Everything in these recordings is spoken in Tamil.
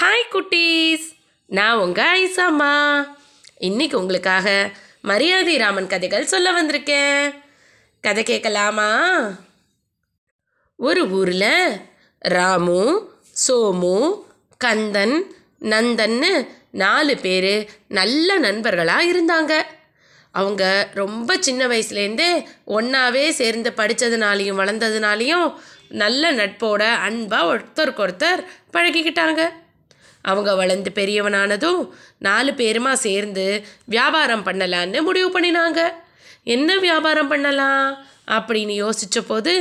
ஹாய் குட்டீஸ். நான் உங்கள் ஐசாம்மா. இன்னைக்கு உங்களுக்காக மரியாதை ராமன் கதைகள் சொல்ல வந்திருக்கேன். கதை கேட்கலாமா? ஒரு ஊரில் ராமு சோமு கந்தன் நந்தன்னு நாலு பேர் நல்ல நண்பர்களாக இருந்தாங்க. அவங்க ரொம்ப சின்ன வயசுலேருந்தே ஒன்றாவே சேர்ந்து படித்ததுனாலையும் வளர்ந்ததுனாலையும் நல்ல நட்போட அன்பாக ஒருத்தருக்கு ஒருத்தர் பழகிக்கிட்டாங்க. அவங்க வளர்ந்து பெரியவனானதும் நாலு பேருமா சேர்ந்து வியாபாரம் பண்ணலான்னு முடிவு பண்ணினாங்க. என்ன வியாபாரம் பண்ணலாம்? அப்படின்னு யோசித்த போது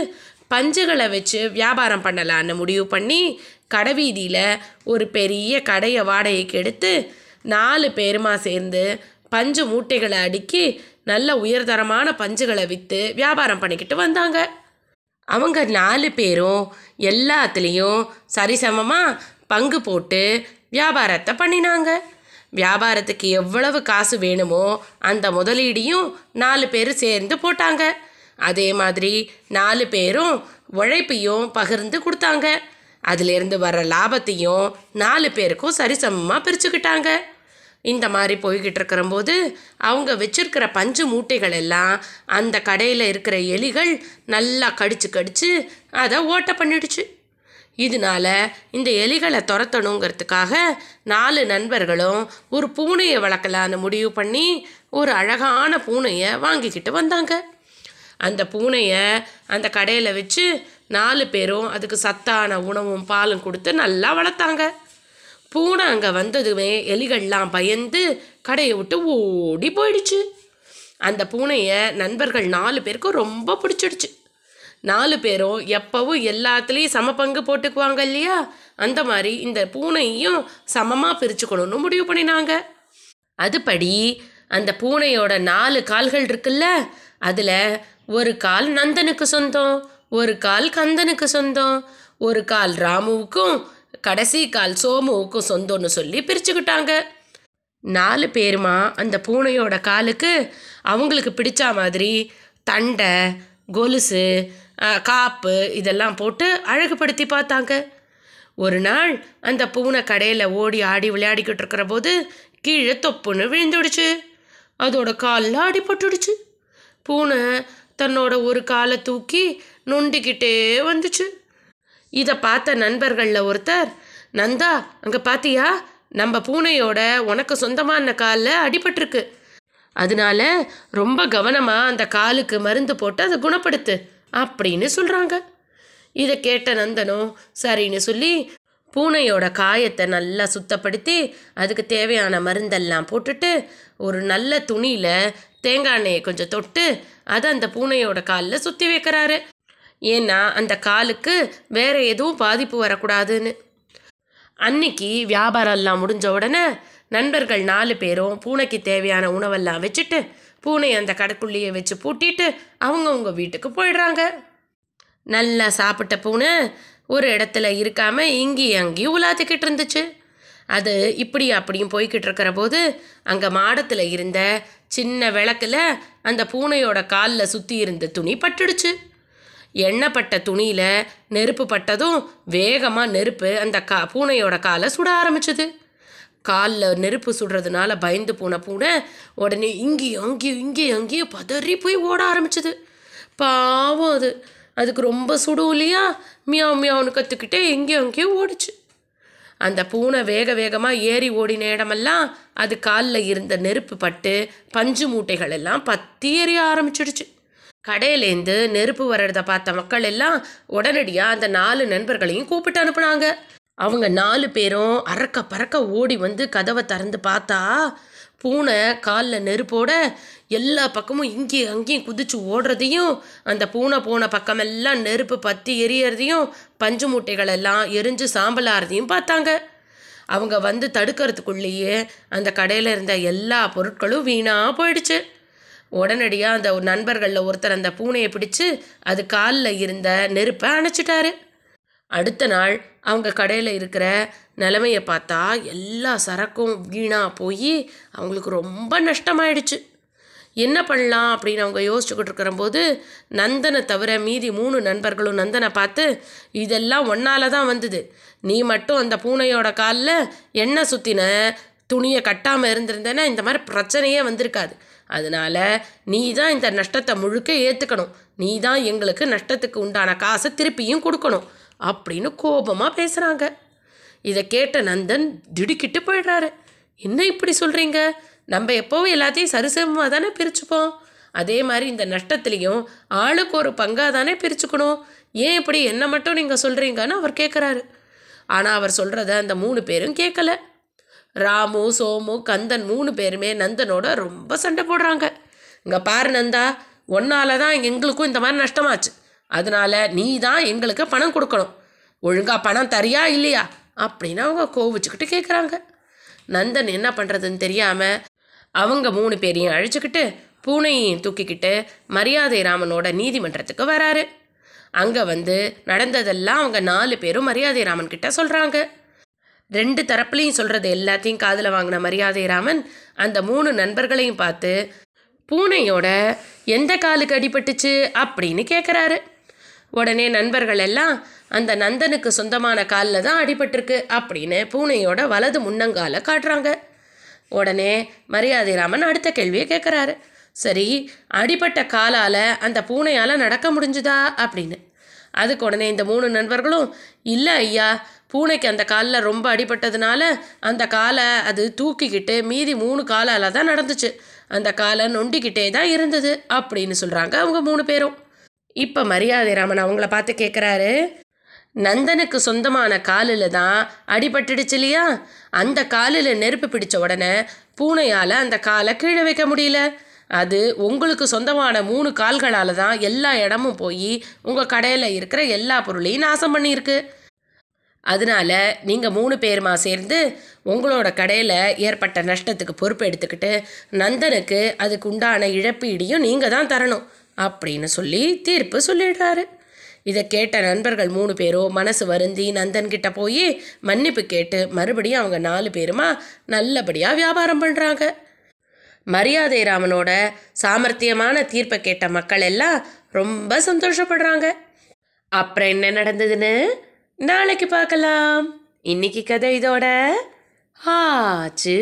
பஞ்சுகளை வச்சு வியாபாரம் பண்ணலான்னு முடிவு பண்ணி கடைவீதியில் ஒரு பெரிய கடையை வாடகைக்கு எடுத்து நாலு பேருமா சேர்ந்து பஞ்சு மூட்டைகளை அடுக்கி நல்ல உயர்தரமான பஞ்சுகளை விற்று வியாபாரம் பண்ணிக்கிட்டு வந்தாங்க. அவங்க நாலு பேரும் எல்லாத்துலேயும் சரிசமமாக பங்கு போட்டு வியாபாரத்தை பண்ணினாங்க. வியாபாரத்துக்கு எவ்வளவு காசு வேணுமோ அந்த முதலீடையும் நாலு பேர் சேர்ந்து போட்டாங்க. அதே மாதிரி நாலு பேரும் உழைப்பையும் பகிர்ந்து கொடுத்தாங்க. அதிலிருந்து வர்ற லாபத்தையும் நாலு பேருக்கும் சரிசமமாக பிரிச்சுக்கிட்டாங்க. இந்த மாதிரி போய்கிட்டு இருக்கிறம்போது அவங்க வச்சுருக்கிற பஞ்சு மூட்டைகள் எல்லாம் அந்த கடையில் இருக்கிற எலிகள் நல்லா கடிச்சு கடிச்சு அதை ஓட்ட பண்ணிடுச்சு. இதனால இந்த எலிகளை துரத்தணுங்கிறதுக்காக நாலு நண்பர்களும் ஒரு பூனையை வளர்க்கலான்னு முடிவு பண்ணி ஒரு அழகான பூனையை வாங்கிக்கிட்டு வந்தாங்க. அந்த பூனையை அந்த கடையில் வச்சு நாலு பேரும் அதுக்கு சத்தான உணவும் பாலும் கொடுத்து நல்லா வளர்த்தாங்க. பூனை அங்கே வந்ததுமே எலிகள்லாம் பயந்து கடையை விட்டு ஓடி போயிடுச்சு. அந்த பூனையை நண்பர்கள் நாலு பேருக்கும் ரொம்ப பிடிச்சிடுச்சு. நாலு பேரும் எப்பவும் எல்லாத்துலேயும் சம பங்கு போட்டுக்குவாங்க இல்லையா? அந்த மாதிரி இந்த பூனையும் சமமாக பிரிச்சுக்கணும்னு முடிவு பண்ணினாங்க. அதுபடி அந்த பூனையோட நாலு கால்கள் இருக்குல்ல அதில் ஒரு கால் நந்தனுக்கு சொந்தம் ஒரு கால் கந்தனுக்கு சொந்தம் ஒரு கால் ராமுவுக்கும் கடைசி கால் சோமுவுக்கும் சொந்தம்னு சொல்லி பிரிச்சுக்கிட்டாங்க. நாலு பேருமா அந்த பூனையோட காலுக்கு அவங்களுக்கு பிடிச்ச மாதிரி தண்டை கொலுசு காப்பு இதெல்லாம் போட்டு அழகுபடுத்தி பார்த்தாங்க. ஒரு நாள் அந்த பூனை கடையில் ஓடி ஆடி விளையாடிக்கிட்டு இருக்கிற போது கீழே தொப்புன்னு விழுந்துடுச்சு. அதோட காலில் அடிபட்டுடுச்சு. பூனை தன்னோட ஒரு காலை தூக்கி நொண்டிக்கிட்டே வந்துச்சு. இதை பார்த்த நண்பர்களில் ஒருத்தர் நந்தா அங்கே பார்த்தியா நம்ம பூனையோட உனக்கு சொந்தமான காலில் அடிபட்டிருக்கு. அதனால ரொம்ப கவனமாக அந்த காலுக்கு மருந்து போட்டு அதை குணப்படுத்து. அப்படின்னு சொல்கிறாங்க இதை கேட்ட நந்தனும் சரின்னு சொல்லி பூனையோட காயத்தை நல்லா சுத்தப்படுத்தி அதுக்கு தேவையான மருந்தெல்லாம் போட்டுட்டு ஒரு நல்ல துணியில் தேங்காய் எண்ணெயை கொஞ்சம் தொட்டு அதை அந்த பூனையோட காலில் சுற்றி வைக்கிறாரு. ஏன்னா அந்த காலுக்கு வேற எதுவும் பாதிப்பு வரக்கூடாதுன்னு. அன்னைக்கு வியாபாரம் எல்லாம் முடிஞ்ச உடனே நண்பர்கள் நாலு பேரும் பூனைக்கு தேவையான உணவெல்லாம் வச்சுட்டு பூனை அந்த கடைக்குள்ளேயே வச்சு பூட்டிட்டு அவங்கவுங்க வீட்டுக்கு போயிடுறாங்க. நல்லா சாப்பிட்ட பூனை ஒரு இடத்துல இருக்காமல் இங்கேயும் அங்கேயும் உலாத்திக்கிட்டு இருந்துச்சு. அது இப்படி அப்படியும் போய்கிட்டு இருக்கிற போது அங்கே மாடத்தில் இருந்த சின்ன விளக்குல அந்த பூனையோட காலில் சுற்றி இருந்த துணி பட்டுடுச்சு. எண்ணெய்ப்பட்ட துணியில் நெருப்பு பட்டதும் வேகமாக நெருப்பு அந்த கா பூனையோட காலை சுட ஆரம்பிச்சுது. காலில் நெருப்பு சுடுறதுனால பயந்து போன பூனை உடனே இங்கேயும் அங்கேயும் இங்கேயும் அங்கேயும் பதறி போய் ஓட ஆரம்பிச்சது. பாவம் அது. அதுக்கு ரொம்ப சுடும் இல்லையா? மியாவ் மியாவுன்னு கற்றுக்கிட்டே எங்கேயும் அங்கேயும் ஓடிச்சு. அந்த பூனை வேக வேகமாக ஏறி ஓடின இடமெல்லாம் அது காலில் இருந்த நெருப்பு பட்டு பஞ்சு மூட்டைகள் எல்லாம் பத்தி எறிய ஆரம்பிச்சிடுச்சு. கடையிலேருந்து நெருப்பு வர்றத பார்த்த மக்கள் எல்லாம் உடனடியாக அந்த நாலு நண்பர்களையும் கூப்பிட்டு அனுப்புனாங்க. அவங்க நாலு பேரும் அறக்க பறக்க ஓடி வந்து கதவை திறந்து பார்த்தா பூனை காலில் நெருப்போட எல்லா பக்கமும் இங்கேயும் அங்கேயும் குதிச்சு ஓடுறதையும் அந்த பூனை போன பக்கமெல்லாம் நெருப்பு பற்றி எரியறதையும் பஞ்சு மூட்டைகள் எல்லாம் எரிஞ்சு சாம்பலாகிறதையும் பார்த்தாங்க. அவங்க வந்து தடுக்கிறதுக்குள்ளேயே அந்த கடையில் இருந்த எல்லா பொருட்களும் வீணாக போயிடுச்சு. உடனடியாக அந்த நண்பர்களில் ஒருத்தர் அந்த பூனையை பிடிச்சு அது காலில் இருந்த நெருப்பை அணைச்சிட்டாரு. அடுத்த நாள் அவங்க கடையில் இருக்கிற நிலமைய பார்த்தா எல்லா சரக்கும் வீணாக போய் அவங்களுக்கு ரொம்ப நஷ்டமாயிடுச்சு. என்ன பண்ணலாம் அப்படின்னு அவங்க யோசிச்சுக்கிட்டு இருக்கிறம்போது நந்தனை தவிர மீதி மூணு நண்பர்களும் நந்தனை பார்த்து இதெல்லாம் ஒன்னால தான் வந்தது. நீ மட்டும் அந்த பூனையோட காலில் எண்ணெய் சுற்றின துணியை கட்டாமல் இருந்திருந்தேன்னா இந்த மாதிரி பிரச்சனையே வந்திருக்காது. அதனால நீ தான் இந்த நஷ்டத்தை முழுக்க ஏற்றுக்கணும் நீ தான் எங்களுக்கு நஷ்டத்துக்கு உண்டான காசை திருப்பியும் கொடுக்கணும். அப்படின்னு கோபமாக பேசுகிறாங்க இதை கேட்ட நந்தன் திடுக்கிட்டு போயிடுறாரு. என்ன இப்படி சொல்கிறீங்க நம்ம எப்போவும் எல்லாத்தையும் சரிசமமாக தானே பிரிச்சுப்போம்? அதே மாதிரி இந்த நஷ்டத்துலேயும் ஆளுக்கு ஒரு பங்காக தானே பிரிச்சுக்கணும்? ஏன் இப்படி என்ன மட்டும் நீங்கள் சொல்கிறீங்கன்னு அவர் கேட்குறாரு ஆனால் அவர் சொல்கிறத அந்த மூணு பேரும் கேட்கல ராமு சோமு கந்தன் மூணு பேருமே நந்தனோட ரொம்ப சண்டை போடுறாங்க. இங்கே பாரு நந்தா ஒன்னால் தான் எங்களுக்கும் இந்த மாதிரி நஷ்டமாச்சு. அதனால நீ தான் எங்களுக்கு பணம் கொடுக்கணும். ஒழுங்காக பணம் தரியா இல்லையா? அப்படின்னு அவங்க கோவிச்சுக்கிட்டு கேட்குறாங்க நந்தன் என்ன பண்ணுறதுன்னு தெரியாமல் அவங்க மூணு பேரையும் அழிச்சுக்கிட்டு பூனையையும் தூக்கிக்கிட்டு மரியாதை ராமனோட நீதிமன்றத்துக்கு வராரு. அங்கே வந்து நடந்ததெல்லாம் அவங்க நாலு பேரும் மரியாதை ராமன் கிட்ட சொல்கிறாங்க ரெண்டு தரப்புலையும் சொல்கிறது எல்லாத்தையும் காதில் வாங்கின மரியாதை ராமன் அந்த மூணு நண்பர்களையும் பார்த்து பூனையோட எந்த காலுக்கு அடிபட்டுச்சு? அப்படின்னு கேட்குறாரு உடனே நண்பர்கள் எல்லாம் அந்த நந்தனுக்கு சொந்தமான காலில் தான் அடிபட்டிருக்கு அப்படின்னு பூனையோட வலது முன்னங்கால காட்டுறாங்க. உடனே மரியாதை ராமன் அடுத்த கேள்வியை கேட்குறாரு சரி அடிபட்ட காலால் அந்த பூனையால் நடக்க முடிஞ்சுதா? அப்படின்னு. அதுக்கு உடனே இந்த மூணு நண்பர்களும் இல்லை ஐயா பூனைக்கு அந்த காலில் ரொம்ப அடிபட்டதுனால அந்த காலை அது தூக்கிக்கிட்டு மீதி மூணு காலால் தான் நடந்துச்சு. அந்த காலை நொண்டிக்கிட்டே தான் இருந்தது அப்படின்னு சொல்கிறாங்க அவங்க மூணு பேரும். இப்போ மரியாதை ராமன் அவங்கள பார்த்து கேட்குறாரு நந்தனுக்கு சொந்தமான காலில் தான் அடிபட்டுடுச்சு இல்லையா? அந்த காலில் நெருப்பு பிடிச்ச உடனே பூனையால் அந்த காலை கீழே வைக்க முடியல. அது உங்களுக்கு சொந்தமான மூணு கால்களால் தான் எல்லா இடமும் போய் உங்கள் கடையில் இருக்கிற எல்லா பொருளையும் நாசம் பண்ணியிருக்கு. அதனால நீங்கள் மூணு பேருமா சேர்ந்து உங்களோட கடையில் ஏற்பட்ட நஷ்டத்துக்கு பொறுப்பு எடுத்துக்கிட்டு நந்தனுக்கு அதுக்கு உண்டான இழப்பீடையும் நீங்கள் தான் தரணும். அப்படின்னு சொல்லி தீர்ப்பு சொல்லிடுறாரு. இதை கேட்ட நண்பர்கள் மூணு பேரும் மனசு வருந்தி நந்தன்கிட்ட போய் மன்னிப்பு கேட்டு மறுபடியும் அவங்க நாலு பேருமா நல்லபடியாக வியாபாரம் பண்ணுறாங்க மரியாதை ராமனோட சாமர்த்தியமான தீர்ப்பை கேட்ட மக்கள் எல்லாம் ரொம்ப சந்தோஷப்படுறாங்க. அப்புறம் என்ன நடந்ததுன்னு? நாளைக்கு பார்க்கலாம். இன்னைக்கு கதை இதோட ஆச்சு.